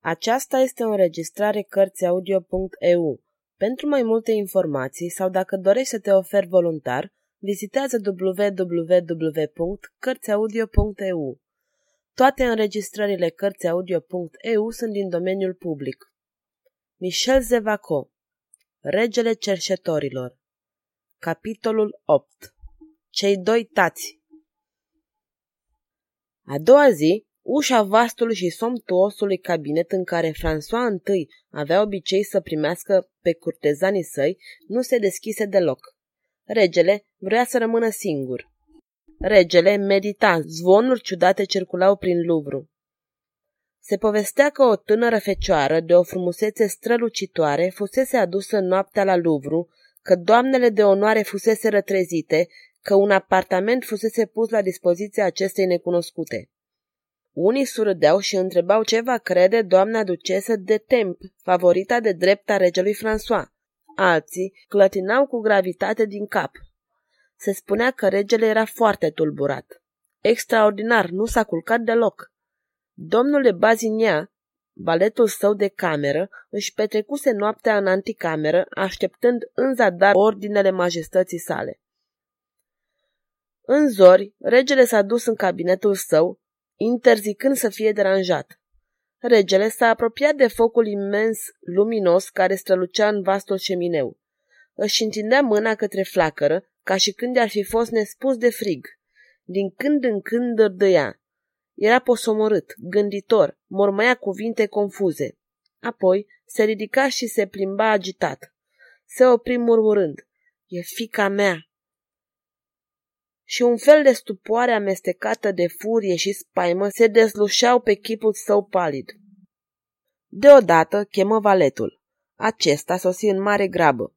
Aceasta este o înregistrare Cărțiaudio.eu. Pentru mai multe informații sau dacă dorești să te oferi voluntar, vizitează www.cărțiaudio.eu. Toate înregistrările Cărțiaudio.eu sunt din domeniul public. Michel Zevaco Regele cerșetorilor Capitolul 8 Cei doi tați A doua zi, Ușa vastului și somptuosului cabinet în care François I avea obicei să primească pe curtezanii săi nu se deschise deloc. Regele vrea să rămână singur. Regele medita, zvonuri ciudate circulau prin Louvre. Se povestea că o tânără fecioară de o frumusețe strălucitoare fusese adusă noaptea la Louvre, că doamnele de onoare fusese rătrezite, că un apartament fusese pus la dispoziția acestei necunoscute. Unii surâdeau și întrebau ce va crede doamna ducesă de Temp, favorita de drept a regelui François. Alții clătinau cu gravitate din cap. Se spunea că regele era foarte tulburat. Extraordinar, nu s-a culcat deloc. Domnule Bazinia, baletul său de cameră, își petrecuse noaptea în anticameră, așteptând în zadar ordinele majestății sale. În zori, regele s-a dus în cabinetul său, interzicând să fie deranjat. Regele s-a apropiat de focul imens luminos care strălucea în vastul șemineu. Își întindea mâna către flacără, ca și când ar fi fost nespus de frig. Din când în când dărdăia. Era posomorât, gânditor, mormăia cuvinte confuze. Apoi se ridica și se plimba agitat. Se opri murmurând. E fica mea, și un fel de stupoare amestecată de furie și spaimă se dezlușeau pe chipul său palid. Deodată chemă valetul. Acesta sosi în mare grabă.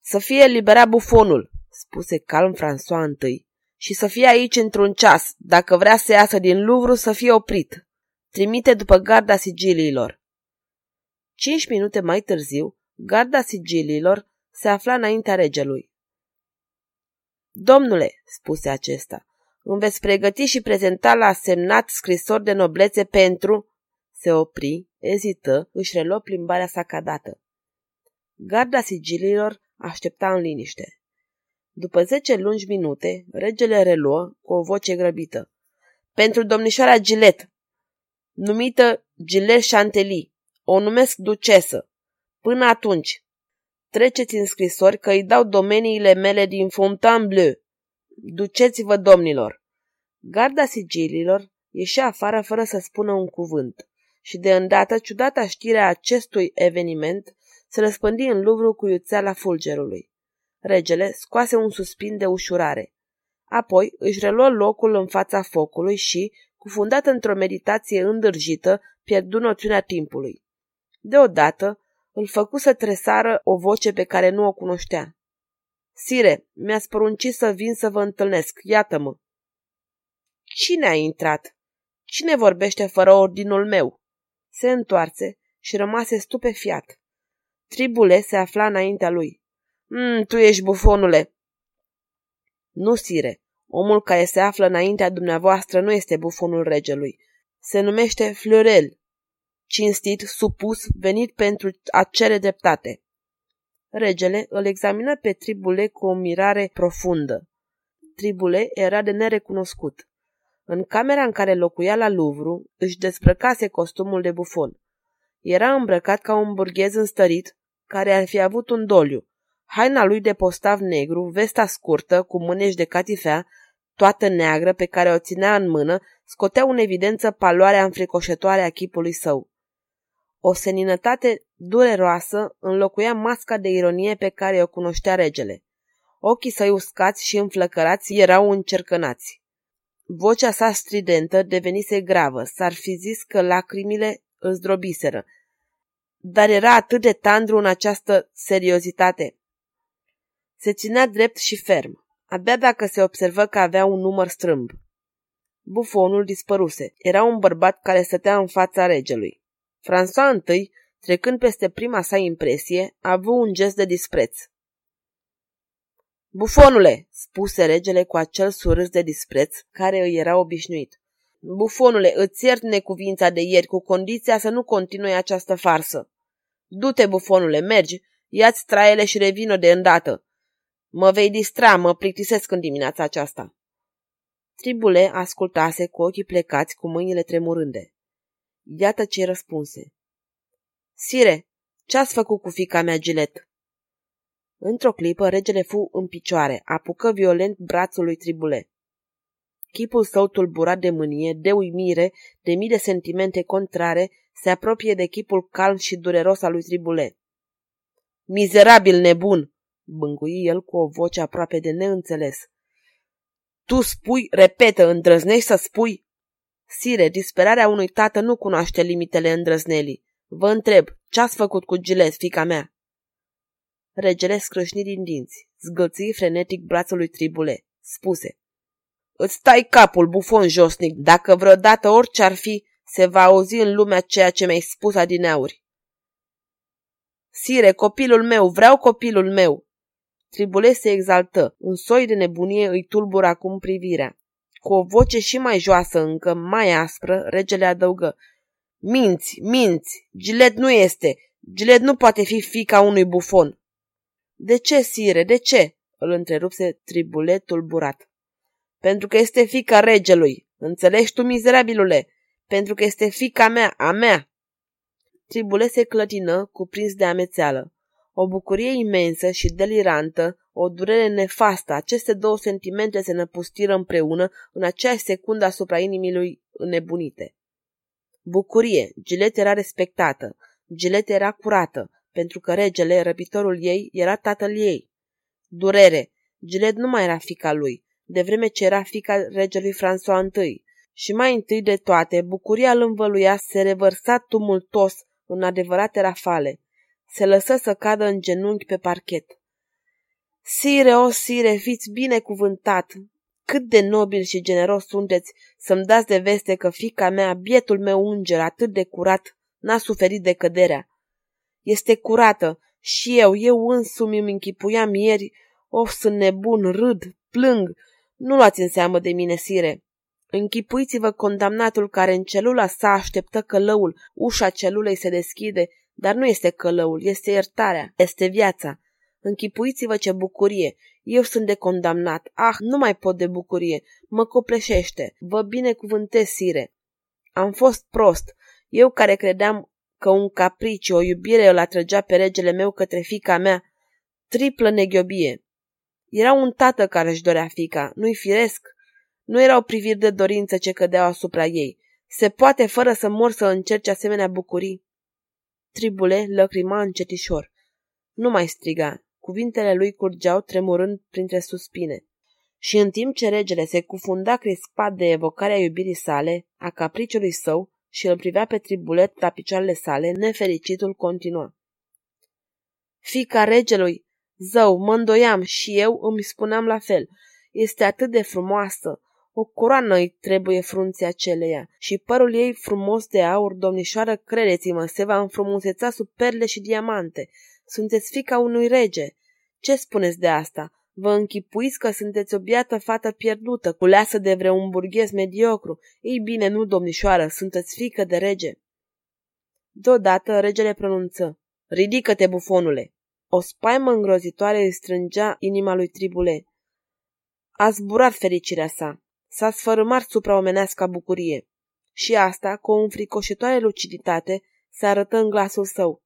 Să fie eliberat bufonul, spuse calm François întâi, și să fie aici într-un ceas, dacă vrea să iasă din Louvre să fie oprit. Trimite după garda sigiliilor. Cinci minute mai târziu, garda sigiliilor se afla înaintea regelui. Domnule, spuse acesta, îmi veți pregăti și prezenta la semnat scrisori de noblețe pentru... Se opri, ezită, își reluă plimbarea sa cadată. Garda sigililor aștepta în liniște. După zece lungi minute, regele reluă cu o voce grăbită. Pentru domnișoara Gilet, numită Gilet Chantely, o numesc ducesă. Până atunci, Treceți în scrisori că îi dau domeniile mele din Fontainebleau. Duceți-vă, domnilor! Garda sigililor ieșea afară fără să spună un cuvânt și de îndată ciudata știrea acestui eveniment se răspândi în Louvre cu iuțeala fulgerului. Regele scoase un suspin de ușurare. Apoi își reluă locul în fața focului și, cufundat într-o meditație îndârjită, pierdu noțiunea timpului. Deodată, îl făcu să tresară o voce pe care nu o cunoștea. Sire, mi-ați poruncit să vin să vă întâlnesc, iată-mă. Cine a intrat? Cine vorbește fără ordinul meu? Se întoarce și rămase stupefiat. Tribule se afla înaintea lui. Mm, tu ești bufonule. Nu, sire, omul care se află înaintea dumneavoastră nu este bufonul regelui. Se numește Fleurel cinstit, supus, venit pentru a cere dreptate. Regele îl examină pe Tribule cu o mirare profundă. Tribule era de nerecunoscut. În camera în care locuia la Louvre, își desprăcase costumul de bufon. Era îmbrăcat ca un burghez înstărit, care ar fi avut un doliu. Haina lui de postav negru, vesta scurtă, cu mânești de catifea, toată neagră pe care o ținea în mână, scotea în evidență paloarea înfricoșătoare a chipului său. O seninătate dureroasă înlocuia masca de ironie pe care o cunoștea regele. Ochii săi uscați și înflăcărați erau încercănați. Vocea sa stridentă devenise gravă, s-ar fi zis că lacrimile îl zdrobiseră, dar era atât de tandru în această seriozitate. Se ținea drept și ferm, abia dacă se observă că avea un număr strâmb. Bufonul dispăruse. Era un bărbat care stătea în fața regelui. François I, trecând peste prima sa impresie, a avut un gest de dispreț. Bufonule, spuse regele cu acel surâs de dispreț care îi era obișnuit. Bufonule, îți iert necuvința de ieri cu condiția să nu continui această farsă. Du-te, bufonule, mergi, ia-ți traiele și revină de îndată. Mă vei distra, mă plictisesc în dimineața aceasta. Tribule ascultase cu ochii plecați, cu mâinile tremurânde. Iată ce răspunse. Sire, ce-ați făcut cu fica mea, Gilet? Într-o clipă, regele fu în picioare, apucă violent brațul lui Tribule. Chipul său tulburat de mânie, de uimire, de mii de sentimente contrare, se apropie de chipul calm și dureros al lui Tribule. Mizerabil nebun! bângui el cu o voce aproape de neînțeles. Tu spui, repetă, îndrăznești să spui? Sire, disperarea unui tată nu cunoaște limitele îndrăznelii. Vă întreb, ce-ați făcut cu Giles, fica mea? Regele scrâșni din dinți, zgâlții frenetic brațul lui Tribule. Spuse. Îți tai capul, bufon josnic, dacă vreodată orice ar fi, se va auzi în lumea ceea ce mi-ai spus adineauri. Sire, copilul meu, vreau copilul meu! Tribule se exaltă, un soi de nebunie îi tulbură acum privirea. Cu o voce și mai joasă încă, mai aspră, regele adăugă. Minți, minți, Gilet nu este, Gilet nu poate fi fica unui bufon. De ce, sire, de ce? îl întrerupse Tribule tulburat. Pentru că este fica regelui, înțelegi tu, mizerabilule? Pentru că este fica mea, a mea. Tribule se clătină, cuprins de amețeală. O bucurie imensă și delirantă, o durere nefastă, aceste două sentimente se năpustiră împreună în aceeași secundă asupra inimii lui înnebunite. Bucurie, Gilet era respectată, Gilet era curată, pentru că regele, răpitorul ei, era tatăl ei. Durere, Gilet nu mai era fica lui, de vreme ce era fica regelui François I. Și mai întâi de toate, bucuria îl învăluia, se revărsa tumultos în adevărate rafale. Se lăsă să cadă în genunchi pe parchet. Sire, o sire, fiți binecuvântat! Cât de nobil și generos sunteți să-mi dați de veste că fica mea, bietul meu înger, atât de curat, n-a suferit de căderea. Este curată și eu, eu însumi îmi închipuiam ieri, of, sunt nebun, râd, plâng, nu luați în seamă de mine, sire. Închipuiți-vă condamnatul care în celula sa așteptă călăul, ușa celulei se deschide, dar nu este călăul, este iertarea, este viața. Închipuiți-vă ce bucurie! Eu sunt de condamnat. Ah, nu mai pot de bucurie. Mă copleșește. Vă binecuvântez, sire. Am fost prost. Eu care credeam că un capriciu, o iubire îl atrăgea pe regele meu către fica mea. Triplă neghiobie. Era un tată care își dorea fica, nu-i firesc? Nu erau priviri de dorință ce cădeau asupra ei. Se poate fără să mor să încerce asemenea bucurii? Tribule lăcrima încetișor. Nu mai striga. Cuvintele lui curgeau tremurând printre suspine. Și în timp ce regele se cufunda crispat de evocarea iubirii sale, a capriciului său, și îl privea pe tribulet la picioarele sale, nefericitul continua. Fica regelui, Zău, mă îndoiam și eu îmi spuneam la fel. Este atât de frumoasă. O coroană îi trebuie frunții aceleia și părul ei frumos de aur, domnișoară, credeți-mă, se va înfrumuseța sub perle și diamante. Sunteți fica unui rege. Ce spuneți de asta? Vă închipuiți că sunteți o biată fată pierdută, culeasă de vreun burghez mediocru. Ei bine, nu, domnișoară, sunteți fică de rege. Deodată regele pronunță. Ridică-te, bufonule! O spaimă îngrozitoare îi strângea inima lui Tribule. A zburat fericirea sa. S-a sfărâmat supraomenească bucurie. Și asta, cu o înfricoșitoare luciditate, se arătă în glasul său.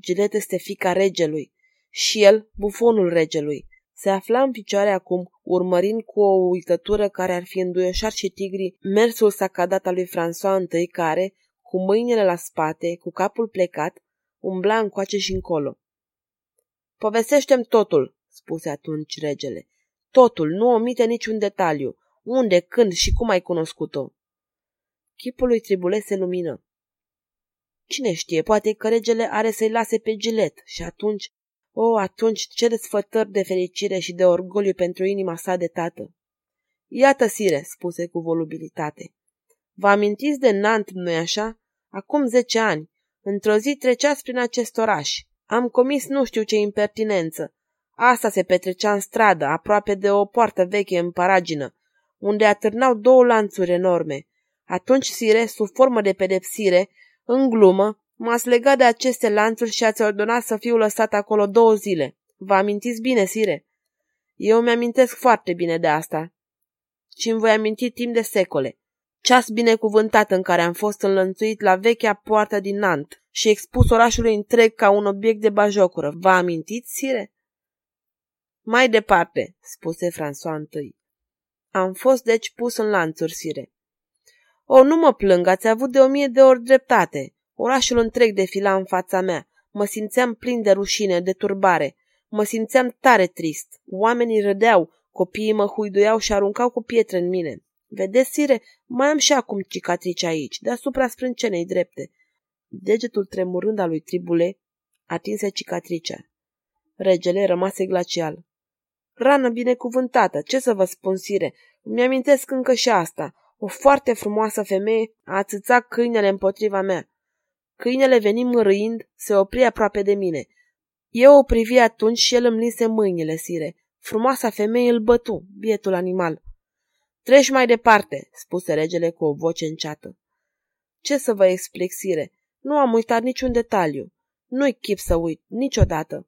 Gilet este fica regelui și el, bufonul regelui. Se afla în picioare acum, urmărind cu o uitătură care ar fi înduioșat și tigrii mersul sacadat al lui François I, care, cu mâinile la spate, cu capul plecat, umbla încoace și încolo. Povestește-mi totul, spuse atunci regele. Totul, nu omite niciun detaliu. Unde, când și cum ai cunoscut-o? Chipul lui Tribule se lumină. Cine știe, poate că regele are să-i lase pe gilet și atunci, o, oh, atunci ce desfătări de fericire și de orgoliu pentru inima sa de tată. Iată, sire, spuse cu volubilitate. Vă amintiți de Nant, nu-i așa? Acum zece ani. Într-o zi treceați prin acest oraș. Am comis nu știu ce impertinență. Asta se petrecea în stradă, aproape de o poartă veche în paragină, unde atârnau două lanțuri enorme. Atunci, sire, sub formă de pedepsire, în glumă, m-ați legat de aceste lanțuri și ați ordonat să fiu lăsat acolo două zile. Vă amintiți bine, sire? Eu mi-amintesc foarte bine de asta. Și îmi voi aminti timp de secole. Ceas binecuvântat în care am fost înlănțuit la vechea poartă din Nant și expus orașului întreg ca un obiect de bajocură. Vă amintiți, sire? Mai departe, spuse François întâi. Am fost deci pus în lanțuri, sire. O, nu mă plâng, ați avut de o mie de ori dreptate. Orașul întreg defila în fața mea. Mă simțeam plin de rușine, de turbare. Mă simțeam tare trist. Oamenii râdeau, copiii mă huiduiau și aruncau cu pietre în mine. Vedeți, sire, mai am și acum cicatrici aici, deasupra sprâncenei drepte. Degetul tremurând al lui Tribule atinse cicatricea. Regele rămase glacial. Rană binecuvântată, ce să vă spun, sire, îmi amintesc încă și asta. O foarte frumoasă femeie a atâțat câinele împotriva mea. Câinele veni mărâind, se opri aproape de mine. Eu o privi atunci și el îmi linse mâinile, sire. Frumoasa femeie îl bătu, bietul animal. Treci mai departe, spuse regele cu o voce înceată. Ce să vă explic, sire? Nu am uitat niciun detaliu. Nu-i chip să uit, niciodată.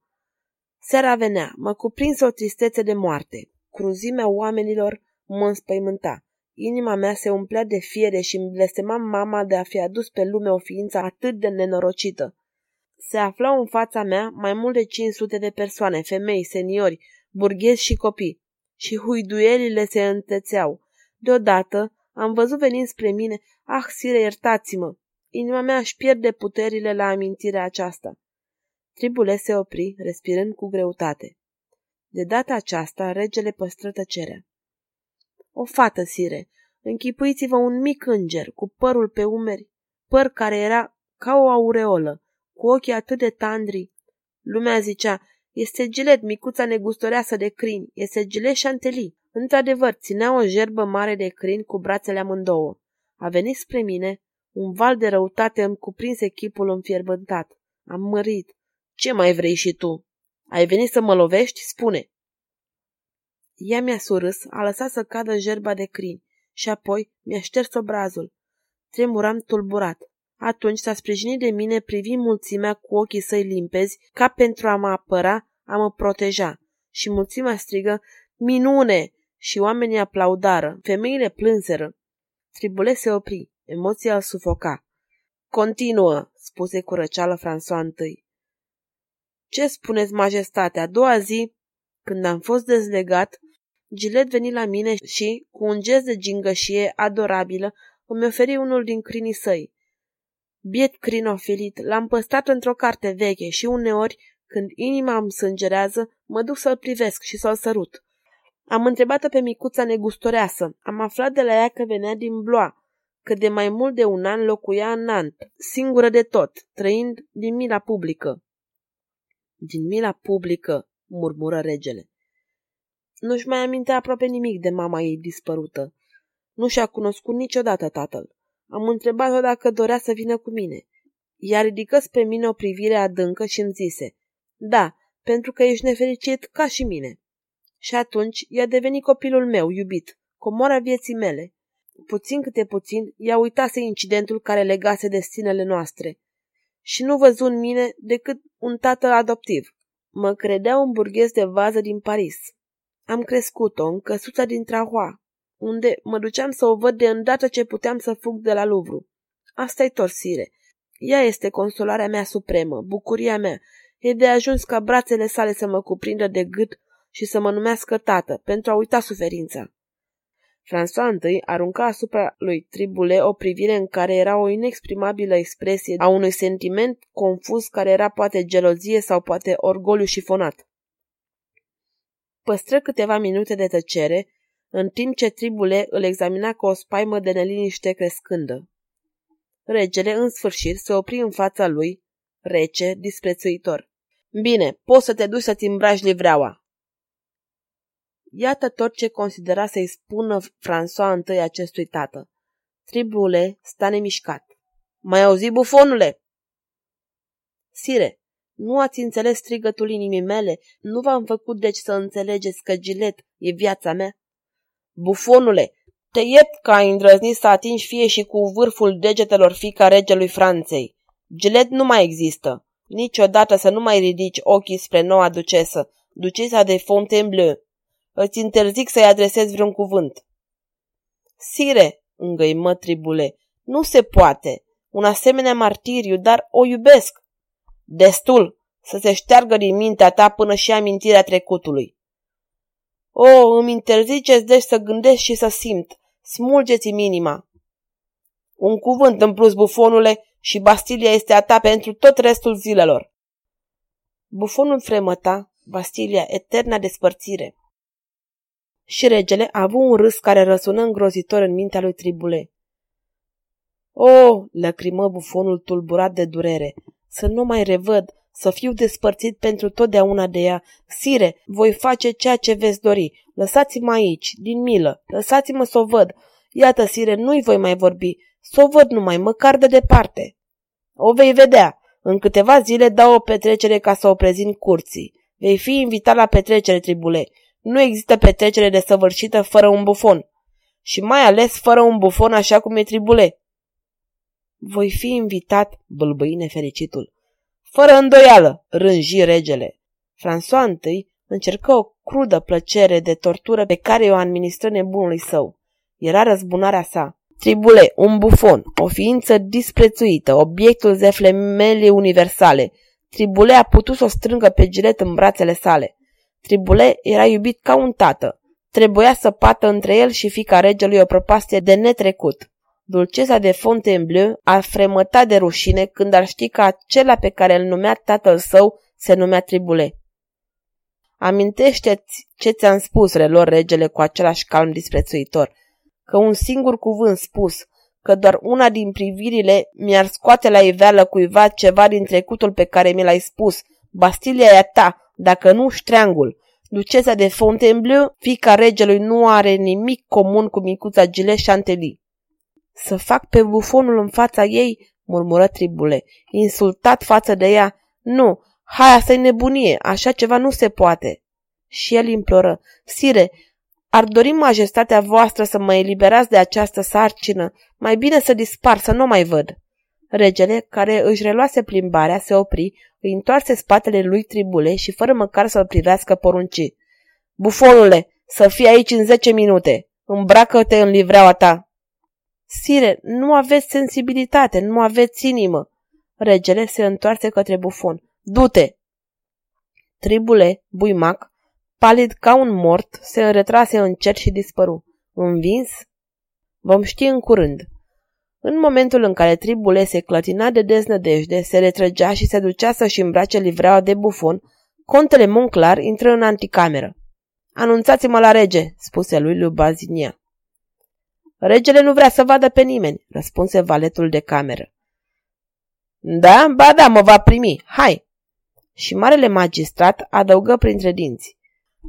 Seara venea, mă cuprinse o tristețe de moarte. Cruzimea oamenilor mă înspăimânta. Inima mea se umplea de fiere și îmi blestemam mama de a fi adus pe lume o ființă atât de nenorocită. Se aflau în fața mea mai mult de 500 de persoane, femei, seniori, burghezi și copii, și huiduielile se întețeau. Deodată am văzut venind spre mine, ah, sire, iertați-mă! Inima mea își pierde puterile la amintirea aceasta. Tribule se opri, respirând cu greutate. De data aceasta, regele păstră tăcerea. O fată, sire, închipuiți-vă un mic înger cu părul pe umeri, păr care era ca o aureolă, cu ochii atât de tandri. Lumea zicea, este gilet, micuța negustoreasă de crini, este gilet șanteli. Într-adevăr, ținea o gerbă mare de crini cu brațele amândouă. A venit spre mine, un val de răutate îmi cuprinse chipul înfierbântat. Am mărit. Ce mai vrei și tu? Ai venit să mă lovești? Spune. Ea mi-a surâs, a lăsat să cadă gerba de crini și apoi mi-a șters obrazul. Tremuram tulburat. Atunci s-a sprijinit de mine privind mulțimea cu ochii săi limpezi, ca pentru a mă apăra, a mă proteja. Și mulțimea strigă, minune! Și oamenii aplaudară, femeile plânseră. Tribule se opri, emoția îl sufoca. Continuă, spuse cu răceală François întâi. Ce spuneți, majestate? A doua zi, când am fost dezlegat, Gilet veni la mine și, cu un gest de gingășie adorabilă, îmi oferi unul din crinii săi. Biet crin ofilit, l-am păstrat într-o carte veche și uneori, când inima îmi sângerează, mă duc să-l privesc și să-l sărut. Am întrebat-o pe micuța negustoreasă. Am aflat de la ea că venea din Bloa, că de mai mult de un an locuia în Nant, singură de tot, trăind din mila publică. Din mila publică, murmură regele. Nu-și mai aminte aproape nimic de mama ei dispărută. Nu și-a cunoscut niciodată tatăl. Am întrebat-o dacă dorea să vină cu mine. Ea ridică spre mine o privire adâncă și îmi zise, Da, pentru că ești nefericit ca și mine. Și atunci i-a devenit copilul meu, iubit, comora vieții mele. Puțin câte puțin, ea uitase incidentul care legase destinele noastre. Și nu văzu în mine decât un tată adoptiv. Mă credea un burghez de vază din Paris. Am crescut-o în căsuța din Trahoa, unde mă duceam să o văd de îndată ce puteam să fug de la Luvru. Asta-i torsire. Ea este consolarea mea supremă, bucuria mea. E de ajuns ca brațele sale să mă cuprindă de gât și să mă numească tată, pentru a uita suferința. François I arunca asupra lui Tribule o privire în care era o inexprimabilă expresie a unui sentiment confuz care era poate gelozie sau poate orgoliu șifonat. Păstră câteva minute de tăcere, în timp ce Tribule îl examina cu o spaimă de neliniște crescândă. Regele, în sfârșit, se opri în fața lui, rece, disprețuitor. Bine, poți să te duci să-ți îmbraci livreaua. Iată tot ce considera să-i spună François întâi acestui tată. Tribule sta nemișcat. Mai auzi, bufonule? Sire, nu ați înțeles strigătul inimii mele? Nu v-am făcut deci să înțelegeți că Gilet e viața mea? Bufonule, Te iert că ai îndrăznit să atingi fie și cu vârful degetelor fica regelui Franței. Gilet nu mai există. Niciodată să nu mai ridici ochii spre noua ducesă, ducesa de Fontainebleau. Îți interzic să-i adresezi vreun cuvânt. Sire, îngăimă tribule, nu se poate. Un asemenea martiriu, dar o iubesc. Destul să se șteargă din mintea ta până și amintirea trecutului. O, îmi interziceți deci să gândesc și să simt. Smulgeți-mi inima. Un cuvânt în plus, bufonule, și Bastilia este a ta pentru tot restul zilelor. Bufonul fremăta, Bastilia, eterna despărțire. Și regele a avut un râs care răsună îngrozitor în mintea lui Tribule. O, lăcrimă bufonul tulburat de durere, să nu mai revăd, să fiu despărțit pentru totdeauna de ea. Sire, voi face ceea ce veți dori. Lăsați-mă aici, din milă, lăsați-mă să o văd. Iată, sire, nu-i voi mai vorbi. Să o văd numai, măcar de departe. O vei vedea. În câteva zile dau o petrecere ca să o prezint curții. Vei fi invitat la petrecere, tribule. Nu există petrecere desăvârșită fără un bufon. Și mai ales fără un bufon așa cum e tribule. Voi fi invitat, bâlbâi nefericitul. Fără îndoială, rânji regele. François I încercă o crudă plăcere de tortură pe care o administră nebunului său. Era răzbunarea sa. Tribule, un bufon, o ființă disprețuită, obiectul zeflemelii universale. Tribule a putut să o strângă pe gilet în brațele sale. Tribule era iubit ca un tată. Trebuia să pată între el și fica regelui o propastie de netrecut. Dulcesa de Fontainebleau a fremătat de rușine când ar ști că acela pe care îl numea tatăl său se numea Tribule. Amintește-ți ce ți-am spus, relor regele cu același calm disprețuitor, că un singur cuvânt spus, că doar una din privirile mi-ar scoate la iveală cuiva ceva din trecutul pe care mi l-ai spus. Bastilia e a ta, dacă nu ștreangul. Ducesa de Fontainebleau, fica regelui, nu are nimic comun cu micuța Gileș Chantilly. Să fac pe bufonul în fața ei?" murmură Tribule, insultat față de ea. Nu, hai, asta e nebunie, așa ceva nu se poate." Și el imploră, Sire, ar dori majestatea voastră să mă eliberați de această sarcină, mai bine să dispar, să nu mai văd." Regele, care își reluase plimbarea, se opri, îi întoarse spatele lui Tribule și fără măcar să-l privească porunci. Bufonule, să fii aici în zece minute. Îmbracă-te în livreaua ta. Sire, nu aveți sensibilitate, nu aveți inimă. Regele se întoarse către bufon. Du-te! Tribule, buimac, palid ca un mort, se retrase în cer și dispăru. Învins? Vom ști în curând. În momentul în care tribule se clătina de deznădejde, se retrăgea și se ducea să-și îmbrace livreaua de bufon, contele Monclar intră în anticameră. Anunțați-mă la rege, spuse lui lui Bazinia. Regele nu vrea să vadă pe nimeni, răspunse valetul de cameră. Da, ba da, mă va primi, hai! Și marele magistrat adăugă printre dinți.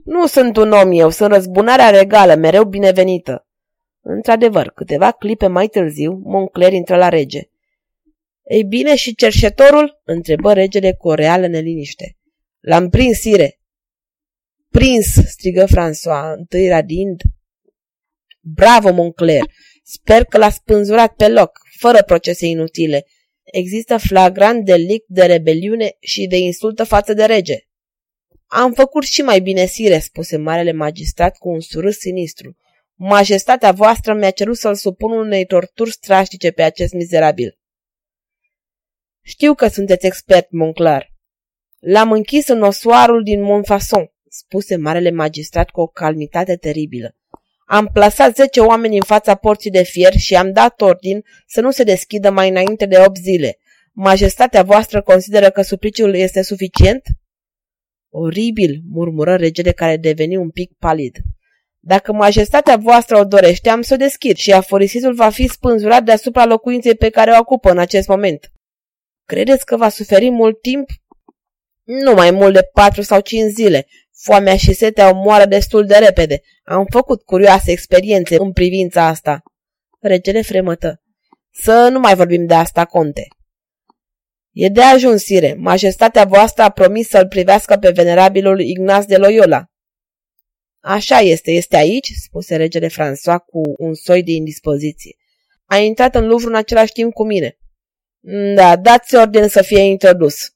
Nu sunt un om eu, sunt răzbunarea regală, mereu binevenită. Într-adevăr, câteva clipe mai târziu, Moncler intră la rege. Ei bine, și cerșetorul? întrebă regele cu o reală neliniște. L-am prins, sire. Prins, strigă François, întâi radind. Bravo, Moncler! Sper că l-a spânzurat pe loc, fără procese inutile. Există flagrant delict de rebeliune și de insultă față de rege. Am făcut și mai bine, sire, spuse marele magistrat cu un surâs sinistru. Majestatea voastră mi-a cerut să-l supun unei torturi strașnice pe acest mizerabil. Știu că sunteți expert, Monclar. L-am închis în osoarul din Montfason, spuse marele magistrat cu o calmitate teribilă. Am plasat zece oameni în fața porții de fier și am dat ordin să nu se deschidă mai înainte de opt zile. Majestatea voastră consideră că supliciul este suficient? Oribil, murmură regele care deveni un pic palid. Dacă majestatea voastră o dorește, am să o deschid și aforisitul va fi spânzurat deasupra locuinței pe care o ocupă în acest moment. Credeți că va suferi mult timp? Nu mai mult de patru sau cinci zile. Foamea și setea o moară destul de repede. Am făcut curioase experiențe în privința asta. Regele fremătă. Să nu mai vorbim de asta, conte. E de ajuns, sire. Majestatea voastră a promis să-l privească pe venerabilul Ignaz de Loyola. Așa este, este aici, spuse regele François cu un soi de indispoziție. A intrat în Louvre în același timp cu mine. Da, dați ordine să fie introdus.